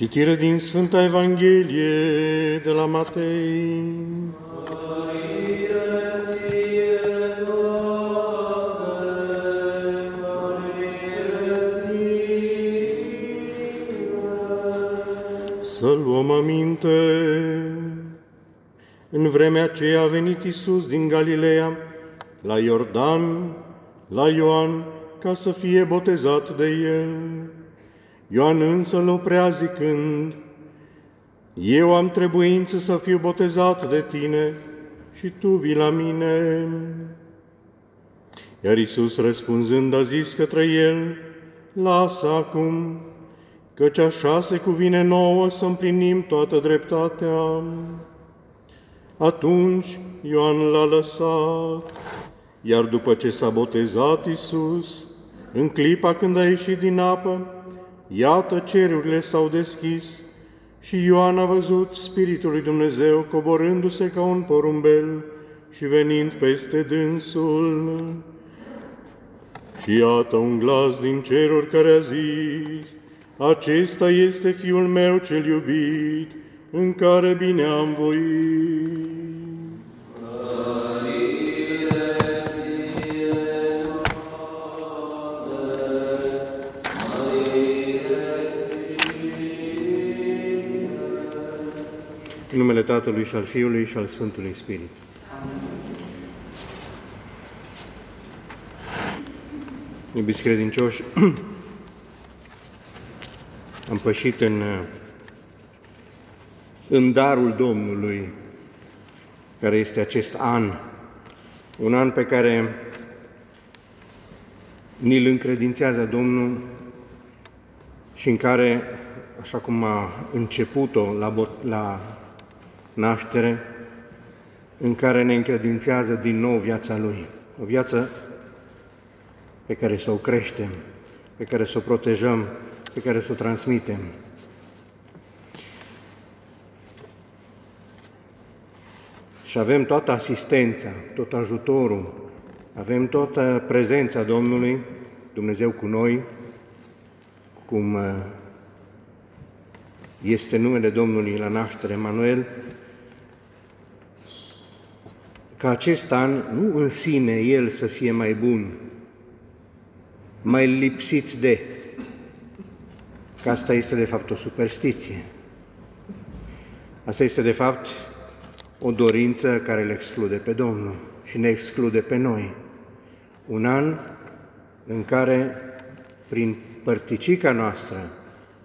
Citire din Sfânta Evanghelie de la Matei. Să luăm aminte. În vremea aceea a venit Isus din Galileea, la Iordan, la Ioan, ca să fie botezat de el. Ioan însă îl oprea zicând, Eu am trebuință să fiu botezat de tine și tu vii la mine. Iar Isus răspunzând a zis către el, Lasă acum, căci așa se cuvine nouă să împlinim toată dreptatea. Atunci Ioan l-a lăsat, iar după ce s-a botezat Isus, în clipa când a ieșit din apă, Iată, cerurile s-au deschis și Ioan a văzut Spiritul lui Dumnezeu coborându-se ca un porumbel și venind peste dânsul. Și iată un glas din ceruri care a zis, Acesta este Fiul meu cel iubit, în care bine am voit. În numele Tatălui și al Fiului și al Sfântului Spirit. Iubiți credincioși, am pășit în, în darul Domnului, care este acest an, un an pe care ni-l încredințează Domnul și în care, așa cum a început-o la, la naștere în care ne încredințează din nou viața Lui. O viață pe care să o creștem, pe care să o protejăm, pe care să o transmitem. Și avem toată asistența, tot ajutorul, avem toată prezența Domnului, Dumnezeu cu noi, cum uh, este numele Domnului la naștere, Emanuel, ca acest an, nu în sine el să fie mai bun, mai lipsit de, că asta este de fapt o superstiție. Asta este de fapt o dorință care le exclude pe Domnul și ne exclude pe noi. Un an în care, prin părticica noastră,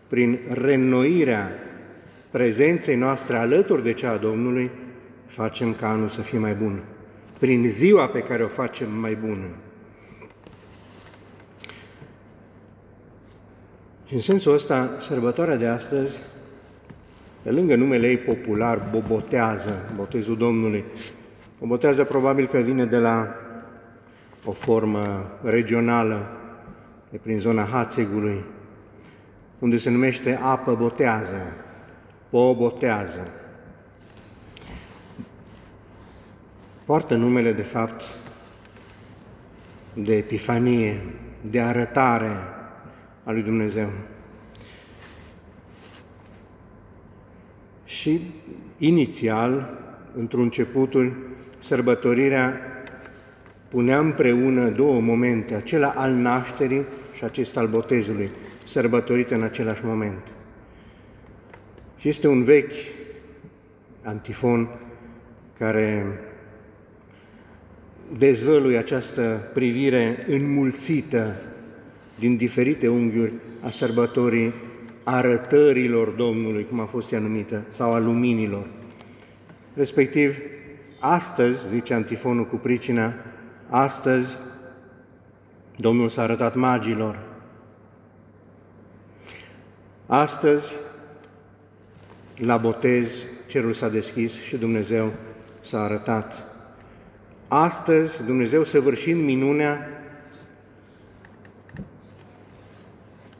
prin reînnoirea prezenței noastre alături de cea a Domnului, facem ca anul să fie mai bun, prin ziua pe care o facem mai bună. Și în sensul ăsta, sărbătoarea de astăzi, pe lângă numele ei popular, bobotează, botezul Domnului, bobotează probabil că vine de la o formă regională, de prin zona Hațegului, unde se numește apă botează, po botează. Poartă numele, de fapt, de epifanie, de arătare a lui Dumnezeu. Și inițial, într-un începutul, sărbătorirea punea împreună două momente, acela al nașterii și acesta al botezului, sărbătorite în același moment. Și este un vechi antifon care dezvălui această privire înmulțită din diferite unghiuri a sărbătorii arătărilor Domnului, cum a fost ea numită, sau a luminilor. Respectiv, astăzi, zice antifonul cu pricina, astăzi Domnul s-a arătat magilor. Astăzi, la botez, cerul s-a deschis și Dumnezeu s-a arătat. Astăzi, Dumnezeu săvârșind minunea,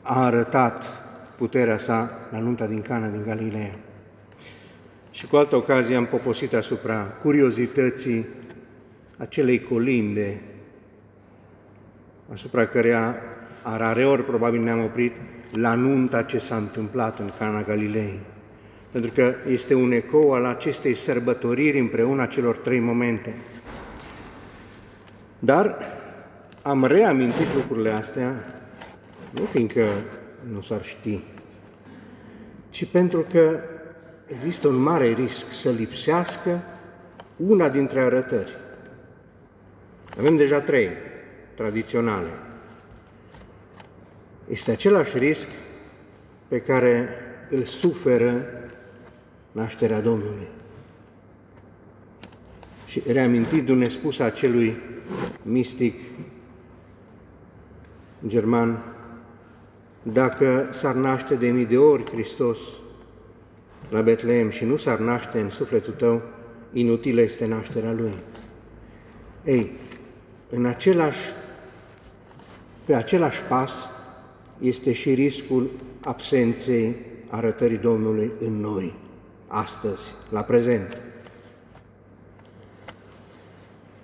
a arătat puterea sa la nunta din Cana din Galileea. Și cu altă ocazie am poposit asupra curiozității acelei colinde, asupra căreia a rareori probabil ne-am oprit, la nunta ce s-a întâmplat în Cana Galilei, pentru că este un ecou al acestei sărbătoriri împreună a celor trei momente. Dar am reamintit lucrurile astea, nu fiindcă nu s-ar ști, ci pentru că există un mare risc să lipsească una dintre arătări. Avem deja trei tradiționale. Este același risc pe care îl suferă nașterea Domnului. Și reamintindu-ne spus acelui mistic german, dacă s-ar naște de mii de ori Hristos la Betleem și nu s-ar naște în sufletul tău, inutilă este nașterea Lui. Ei, în același, pe același pas este și riscul absenței arătării Domnului în noi, astăzi, la prezent.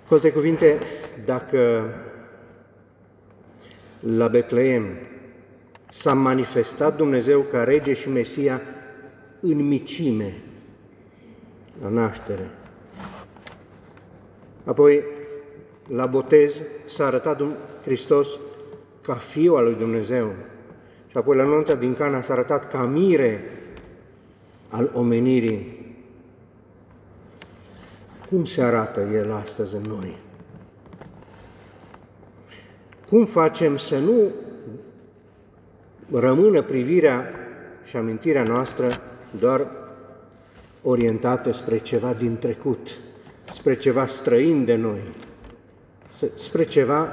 Cu alte cuvinte, dacă la Betleem s-a manifestat Dumnezeu ca rege și Mesia în micime, la naștere. Apoi, la botez s-a arătat Hristos ca Fiul al lui Dumnezeu. Și apoi la nunta din Cana s-a arătat ca mire al omenirii. Cum se arată El astăzi în noi? Cum facem să nu rămână privirea și amintirea noastră doar orientată spre ceva din trecut, spre ceva străin de noi, spre ceva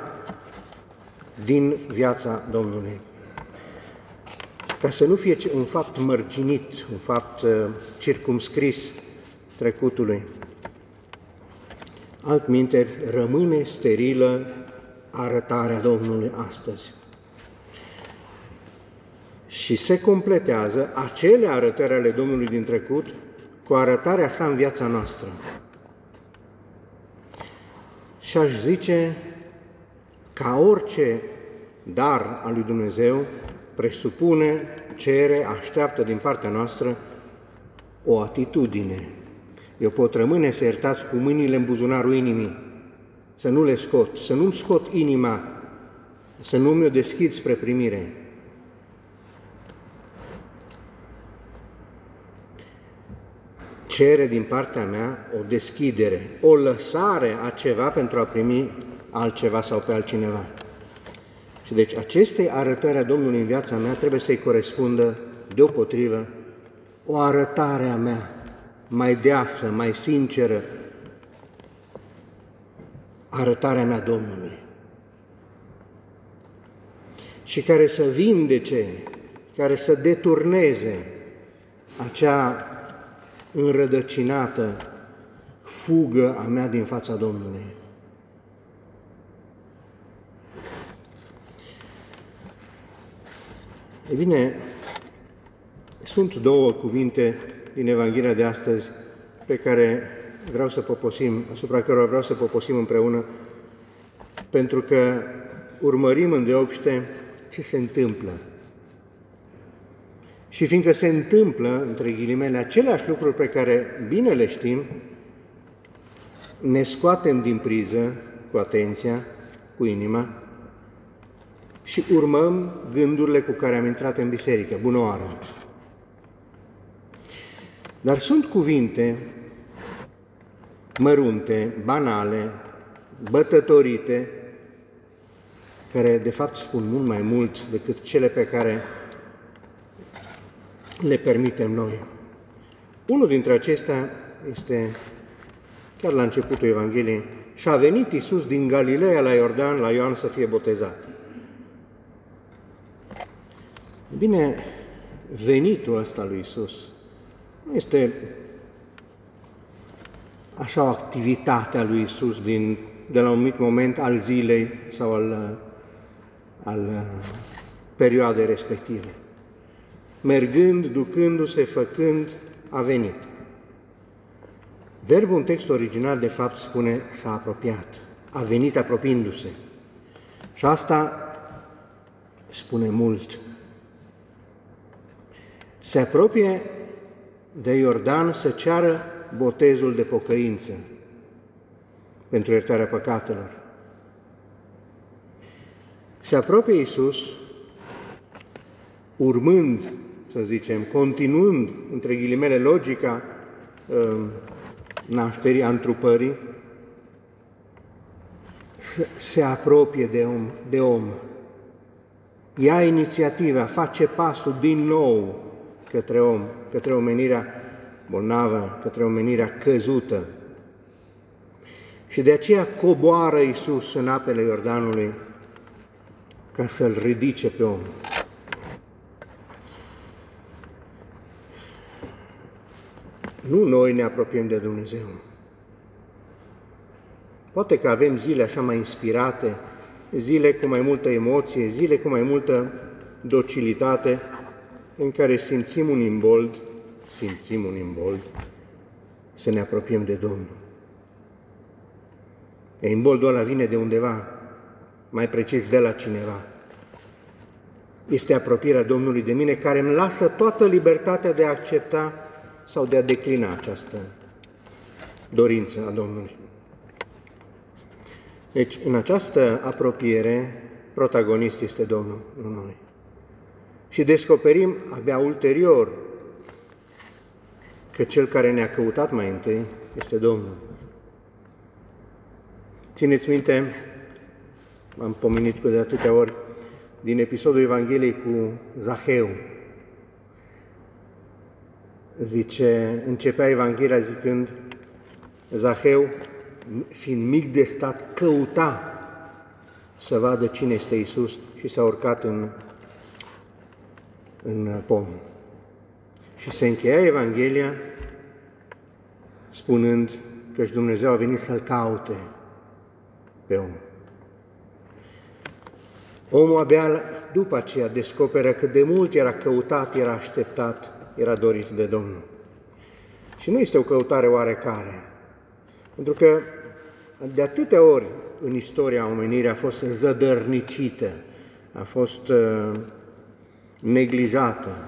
din viața Domnului. Ca să nu fie un fapt mărginit, un fapt uh, circumscris trecutului. Altminteri, rămâne sterilă arătarea Domnului astăzi. Și se completează acele arătări ale Domnului din trecut cu arătarea sa în viața noastră. Și aș zice, ca orice dar al lui Dumnezeu, presupune, cere, așteaptă din partea noastră o atitudine. Eu pot rămâne să iertați cu mâinile în buzunarul inimii, să nu le scot, să nu-mi scot inima, să nu mi-o deschid spre primire. Cere din partea mea o deschidere, o lăsare a ceva pentru a primi altceva sau pe altcineva. Și deci acestei arătări a Domnului în viața mea trebuie să-i corespundă deopotrivă o arătare a mea mai deasă, mai sinceră, arătarea mea Domnului. Și care să vindece, care să deturneze acea înrădăcinată fugă a mea din fața Domnului. E bine, sunt două cuvinte din Evanghelia de astăzi pe care vreau să poposim, asupra cărora vreau să poposim împreună, pentru că urmărim îndeopște ce se întâmplă. Și fiindcă se întâmplă, între ghilimele, aceleași lucruri pe care bine le știm, ne scoatem din priză cu atenția, cu inima, și urmăm gândurile cu care am intrat în biserică. Bună oară! Dar sunt cuvinte mărunte, banale, bătătorite, care de fapt spun mult mai mult decât cele pe care le permitem noi. Unul dintre acestea este chiar la începutul Evangheliei, și a venit Iisus din Galileea la Iordan, la Ioan să fie botezat. Bine, venitul ăsta lui Isus nu este așa o activitate a lui Isus din, de la un mic moment al zilei sau al, al perioadei respective. Mergând, ducându-se, făcând, a venit. Verbul în text original, de fapt, spune s-a apropiat, a venit apropiindu-se. Și asta spune mult. Se apropie de Iordan să ceară botezul de pocăință pentru iertarea păcatelor. Se apropie Iisus, urmând, să zicem, continuând, între ghilimele, logica uh, nașterii, antrupării, se apropie de om, de om. Ia inițiativa, face pasul din nou către om, către omenirea bolnavă, către omenirea căzută. Și de aceea coboară Iisus în apele Iordanului ca să-l ridice pe om. Nu noi ne apropiem de Dumnezeu. Poate că avem zile așa mai inspirate, zile cu mai multă emoție, zile cu mai multă docilitate, în care simțim un imbold, simțim un imbold, să ne apropiem de Domnul. E imboldul ăla vine de undeva, mai precis de la cineva. Este apropierea Domnului de mine care îmi lasă toată libertatea de a accepta sau de a declina această dorință a Domnului. Deci, în această apropiere, protagonist este Domnul, nu noi. Și descoperim abia ulterior că cel care ne-a căutat mai întâi este Domnul. Țineți minte, am pomenit cu de atâtea ori, din episodul Evangheliei cu Zaheu. Zice, începea Evanghelia zicând, Zaheu, fiind mic de stat, căuta să vadă cine este Isus și s-a urcat în, în pom. Și se încheia Evanghelia spunând că și Dumnezeu a venit să-l caute pe om. Omul abia după aceea descoperă cât de mult era căutat, era așteptat, era dorit de Domnul. Și nu este o căutare oarecare, pentru că de atâtea ori în istoria omenirii a fost zădărnicită, a fost uh, neglijată,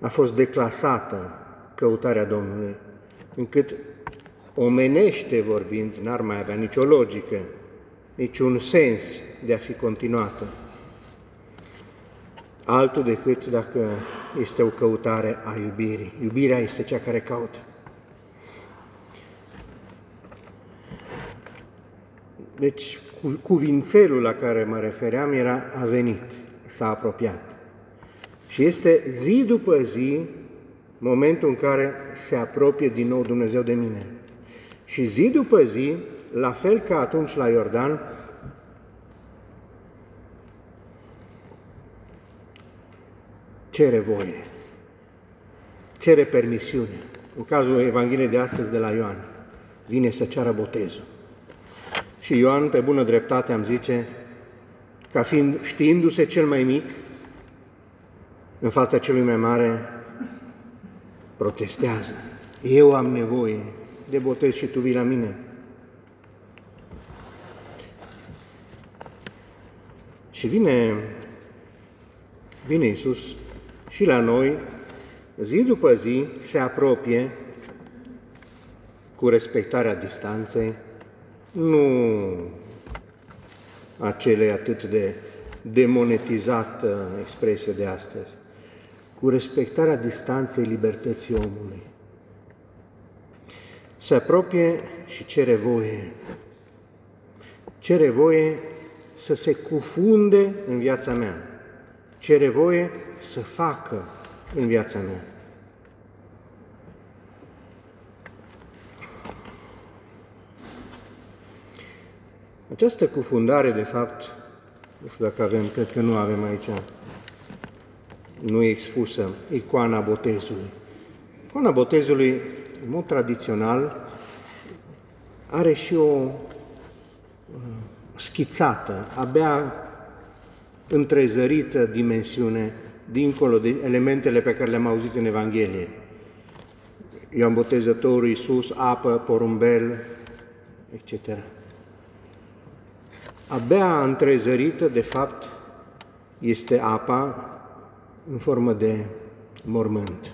a fost declasată căutarea Domnului, încât omenește vorbind, n-ar mai avea nicio logică, niciun sens de a fi continuată. Altul decât dacă este o căutare a iubirii. Iubirea este cea care caută. Deci, cuvințelul la care mă refeream era a venit, s-a apropiat. Și este zi după zi momentul în care se apropie din nou Dumnezeu de mine. Și zi după zi, la fel ca atunci la Iordan, cere voie, cere permisiune. În cazul Evangheliei de astăzi de la Ioan, vine să ceară botezul. Și Ioan, pe bună dreptate, am zice, ca fiind știindu-se cel mai mic, în fața celui mai mare, protestează. Eu am nevoie de botez și tu vii la mine. Și vine, vine Iisus și la noi, zi după zi, se apropie cu respectarea distanței, nu acele atât de demonetizată expresie de astăzi, cu respectarea distanței libertății omului. Se apropie și cere voie. Cere voie să se cufunde în viața mea. Cere voie să facă în viața mea. Această cufundare, de fapt, nu știu dacă avem, cred că nu avem aici, nu e expusă, icoana botezului. Icoana botezului, în mod tradițional, are și o uh, schițată, abia întrezărită dimensiune, dincolo de elementele pe care le-am auzit în Evanghelie. Ioan Botezătorul, Iisus, apă, porumbel, etc abia întrezărită, de fapt, este apa în formă de mormânt.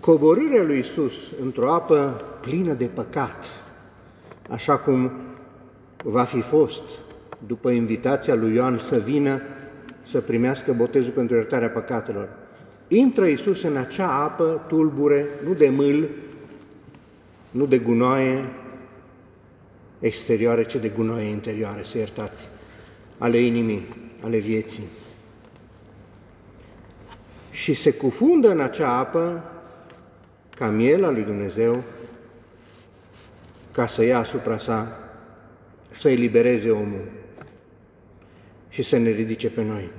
Coborârea lui Isus într-o apă plină de păcat, așa cum va fi fost după invitația lui Ioan să vină să primească botezul pentru iertarea păcatelor. Intră Isus în acea apă tulbure, nu de mâl, nu de gunoaie exterioare, ci de gunoaie interioare, să iertați, ale inimii, ale vieții. Și se cufundă în acea apă ca miel al lui Dumnezeu ca să ia asupra sa, să elibereze omul și să ne ridice pe noi.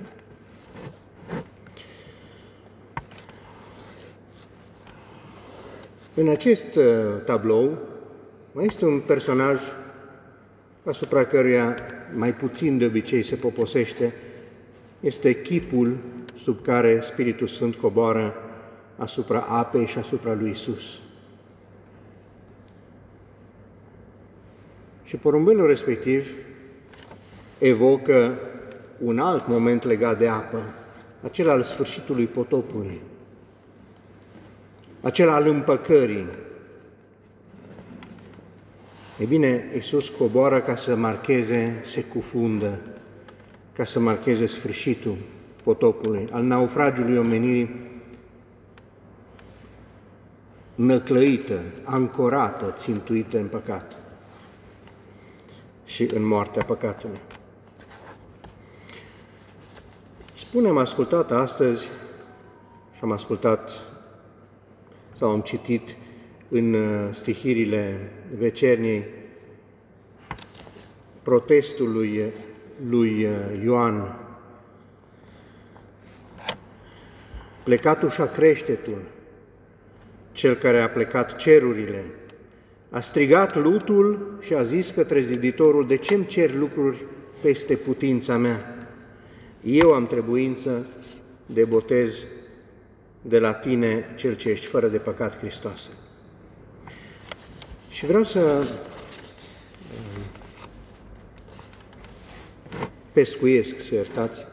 În acest uh, tablou mai este un personaj asupra căruia mai puțin de obicei se poposește, este chipul sub care Spiritul Sfânt coboară asupra apei și asupra lui Isus. Și porumbelul respectiv evocă un alt moment legat de apă, acela al sfârșitului potopului, acela al împăcării. E bine, Iisus coboară ca să marcheze, se cufundă, ca să marcheze sfârșitul potopului, al naufragiului omenirii, năclăită, ancorată, țintuită în păcat și în moartea păcatului. Spune, am ascultat astăzi și am ascultat sau am citit în uh, stihirile vecerniei protestul lui, lui uh, Ioan. Plecatul și-a creștetul, cel care a plecat cerurile, a strigat lutul și a zis către ziditorul, de ce îmi cer lucruri peste putința mea? Eu am trebuință de botez de la tine, cel ce ești fără de păcat, Hristoase. Și vreau să um, pescuiesc, să iertați,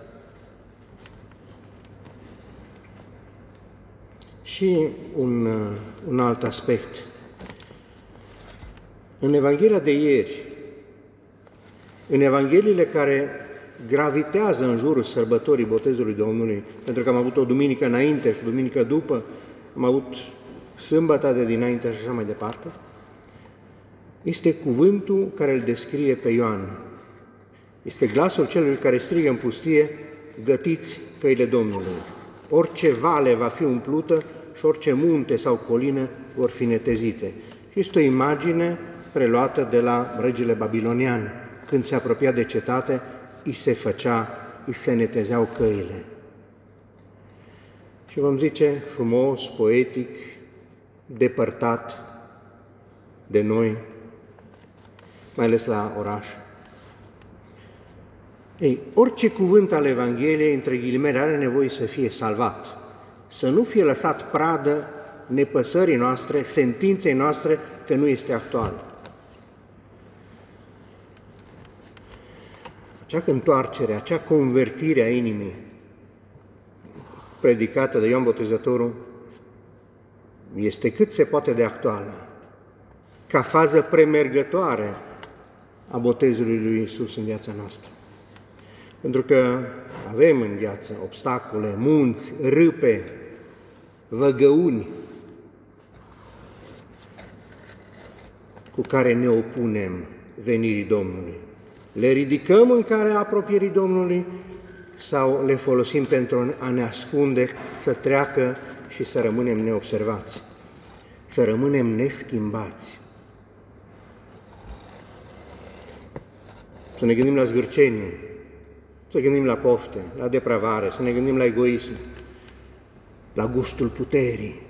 și un, uh, un alt aspect. În Evanghelia de ieri, în Evangheliile care gravitează în jurul sărbătorii botezului Domnului, pentru că am avut o duminică înainte și o duminică după, am avut sâmbăta de dinainte și așa mai departe, este cuvântul care îl descrie pe Ioan. Este glasul celui care strigă în pustie, gătiți căile Domnului. Orice vale va fi umplută și orice munte sau colină vor fi netezite. Și este o imagine preluată de la regele babilonian. Când se apropia de cetate, îi se făcea, îi se netezeau căile. Și vom zice frumos, poetic, depărtat de noi, mai ales la oraș. Ei, orice cuvânt al Evangheliei, între ghilimele, are nevoie să fie salvat, să nu fie lăsat pradă nepăsării noastre, sentinței noastre că nu este actual. acea întoarcere, acea convertire a inimii predicată de Ioan Botezătorul este cât se poate de actuală, ca fază premergătoare a botezului lui Isus în viața noastră. Pentru că avem în viață obstacole, munți, râpe, văgăuni cu care ne opunem venirii Domnului. Le ridicăm în care apropierii Domnului sau le folosim pentru a ne ascunde, să treacă și să rămânem neobservați, să rămânem neschimbați. Să ne gândim la zgârcenie, să ne gândim la pofte, la depravare, să ne gândim la egoism, la gustul puterii.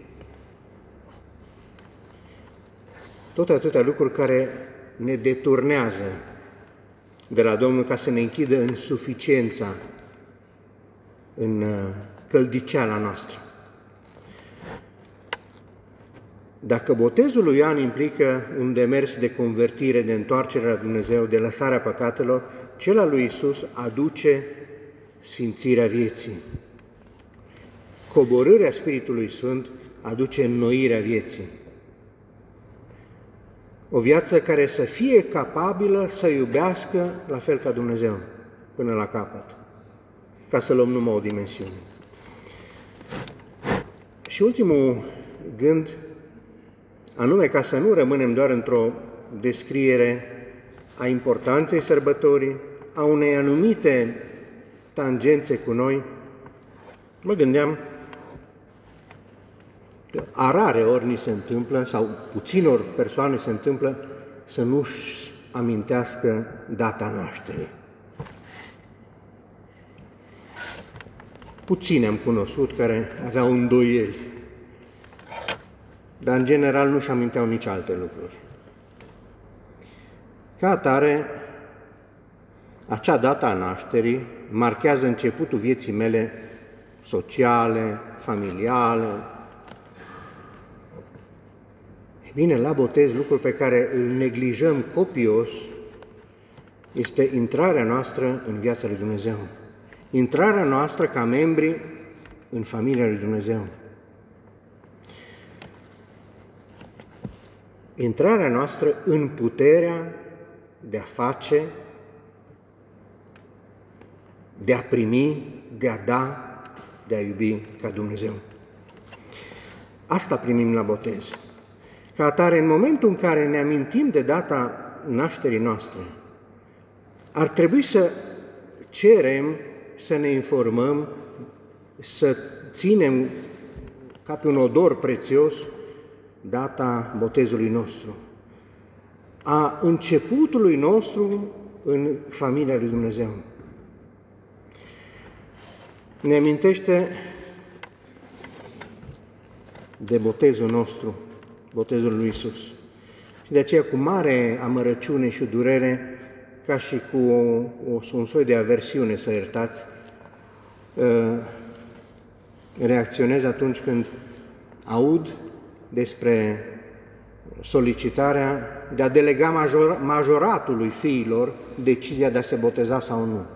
Tot atâtea lucruri care ne deturnează de la Domnul ca să ne închidă în suficiența, în uh, căldiceala noastră. Dacă botezul lui Ioan implică un demers de convertire, de întoarcere la Dumnezeu, de lăsarea păcatelor, cel al lui Isus aduce sfințirea vieții. coborârea Spiritului Sfânt aduce înnoirea vieții. O viață care să fie capabilă să iubească la fel ca Dumnezeu, până la capăt, ca să luăm numai o dimensiune. Și ultimul gând, anume ca să nu rămânem doar într-o descriere a importanței sărbătorii, a unei anumite tangențe cu noi, mă gândeam că a rare ori ni se întâmplă, sau puținor persoane se întâmplă, să nu-și amintească data nașterii. Puțini am cunoscut care aveau îndoieli, dar în general nu-și aminteau nici alte lucruri. Ca atare, acea dată a nașterii marchează începutul vieții mele sociale, familiale. E bine, la botez, lucrul pe care îl neglijăm copios este intrarea noastră în viața lui Dumnezeu. Intrarea noastră ca membri în familia lui Dumnezeu. Intrarea noastră în puterea de a face, de a primi, de a da, de a iubi ca Dumnezeu. Asta primim la botez. Ca atare, în momentul în care ne amintim de data nașterii noastre, ar trebui să cerem, să ne informăm, să ținem ca pe un odor prețios data botezului nostru, a începutului nostru în familia lui Dumnezeu. Ne amintește de botezul nostru, botezul lui Isus. Și de aceea, cu mare amărăciune și durere, ca și cu o, o, un soi de aversiune, să iertați, uh, reacționez atunci când aud despre solicitarea de a delega major, majoratului fiilor decizia de a se boteza sau nu.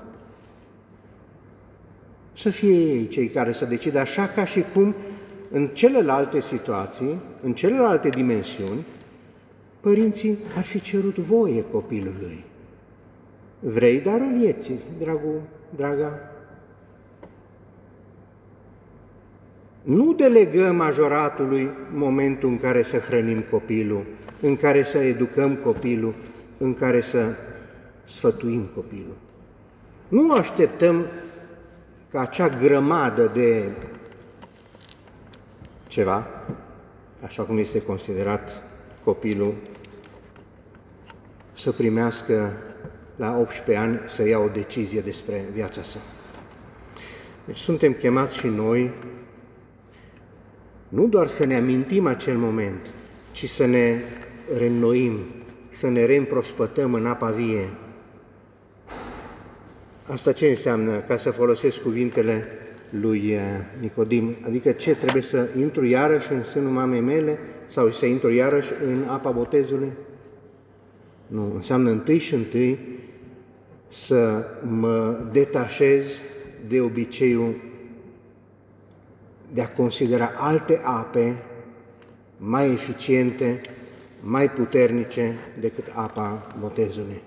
Să fie ei cei care să decide așa ca și cum în celelalte situații, în celelalte dimensiuni, părinții ar fi cerut voie copilului. Vrei darul vieții, dragul, draga? Nu delegăm majoratului momentul în care să hrănim copilul, în care să educăm copilul, în care să sfătuim copilul. Nu așteptăm ca acea grămadă de ceva, așa cum este considerat copilul, să primească la 18 ani să ia o decizie despre viața sa. Deci suntem chemați și noi nu doar să ne amintim acel moment, ci să ne reînnoim, să ne reîmprospătăm în apa vie. Asta ce înseamnă, ca să folosesc cuvintele lui eh, Nicodim, adică ce trebuie să intru iarăși în sânul mamei mele sau să intru iarăși în apa botezului? Nu, înseamnă întâi și întâi să mă detașez de obiceiul de a considera alte ape mai eficiente, mai puternice decât apa botezului.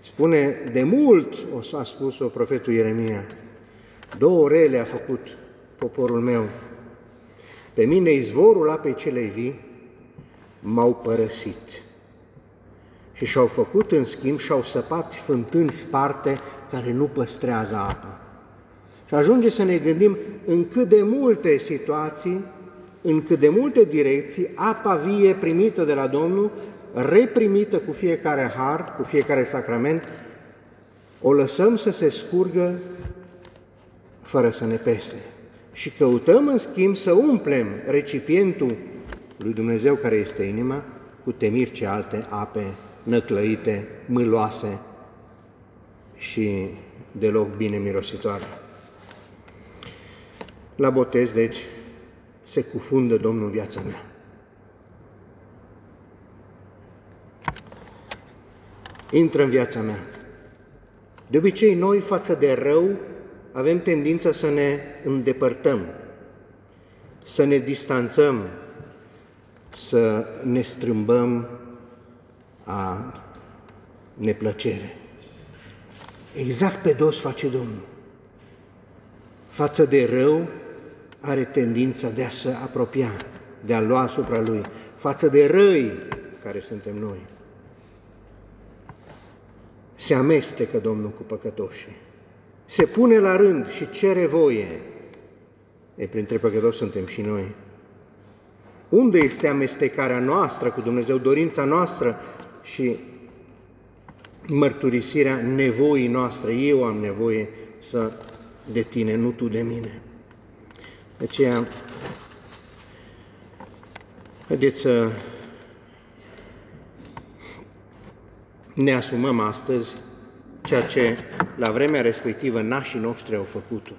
Spune, de mult, o s-a spus-o profetul Ieremia, două rele a făcut poporul meu. Pe mine izvorul apei celei vii m-au părăsit și și-au făcut în schimb și-au săpat fântâni sparte care nu păstrează apă. Și ajunge să ne gândim în cât de multe situații, în cât de multe direcții, apa vie primită de la Domnul, reprimită cu fiecare har, cu fiecare sacrament, o lăsăm să se scurgă fără să ne pese. Și căutăm, în schimb, să umplem recipientul lui Dumnezeu care este inima cu temiri ce alte ape năclăite, mâloase și deloc bine mirositoare. La botez, deci, se cufundă Domnul viața mea. Intră în viața mea. De obicei, noi, față de rău, avem tendința să ne îndepărtăm, să ne distanțăm, să ne strâmbăm a neplăcere. Exact pe dos face Domnul. Față de rău are tendința de a se apropia, de a lua asupra Lui. Față de răi care suntem noi. Se amestecă Domnul cu păcătoșii. Se pune la rând și cere voie. E, printre păcătoși suntem și noi. Unde este amestecarea noastră cu Dumnezeu, dorința noastră și mărturisirea nevoii noastre? Eu am nevoie să de tine, nu tu de mine. De aceea, haideți să ne asumăm astăzi ceea ce la vremea respectivă nașii noștri au făcut-o.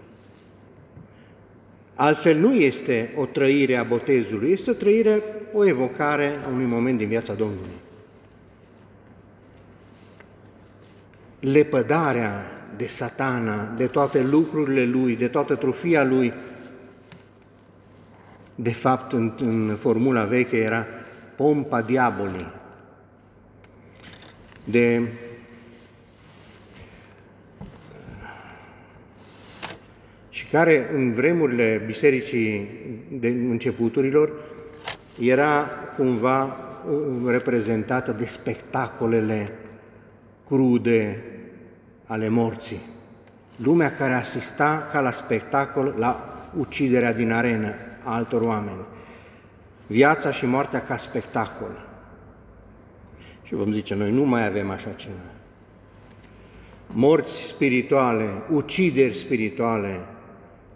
Altfel nu este o trăire a botezului, este o trăire, o evocare a unui moment din viața Domnului. Lepădarea de satana, de toate lucrurile lui, de toată trufia lui, de fapt, în, în formula veche era pompa diabolii, de și care în vremurile bisericii de începuturilor era cumva uh, reprezentată de spectacolele crude ale morții. Lumea care asista ca la spectacol la uciderea din arenă a altor oameni. Viața și moartea ca spectacol. Și vom zice, noi nu mai avem așa ceva. Morți spirituale, ucideri spirituale,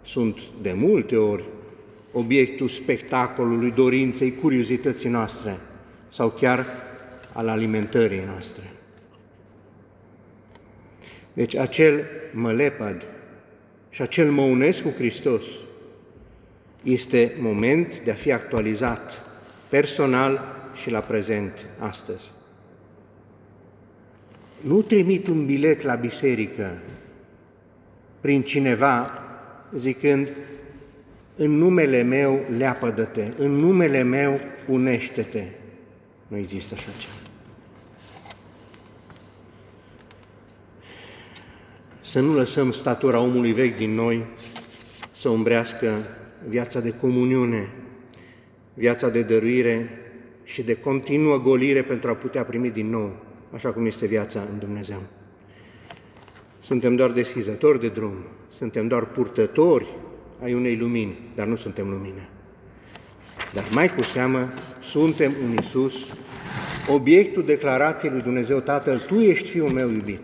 sunt de multe ori obiectul spectacolului, dorinței, curiozității noastre sau chiar al alimentării noastre. Deci acel mă lepăd și acel mă unesc cu Hristos este moment de a fi actualizat personal și la prezent astăzi. Nu trimit un bilet la biserică prin cineva zicând, în numele meu leapădă-te, în numele meu unește-te. Nu există așa ceva. Să nu lăsăm statura omului vechi din noi să umbrească viața de comuniune, viața de dăruire și de continuă golire pentru a putea primi din nou, așa cum este viața în Dumnezeu. Suntem doar deschizători de drum, suntem doar purtători ai unei lumini, dar nu suntem lumină. Dar mai cu seamă, suntem un Iisus, obiectul declarației lui Dumnezeu Tatăl, Tu ești Fiul meu iubit.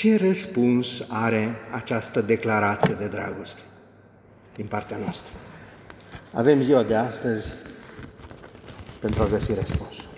Ce răspuns are această declarație de dragoste din partea noastră? Avem ziua de astăzi pentru a găsi răspunsul.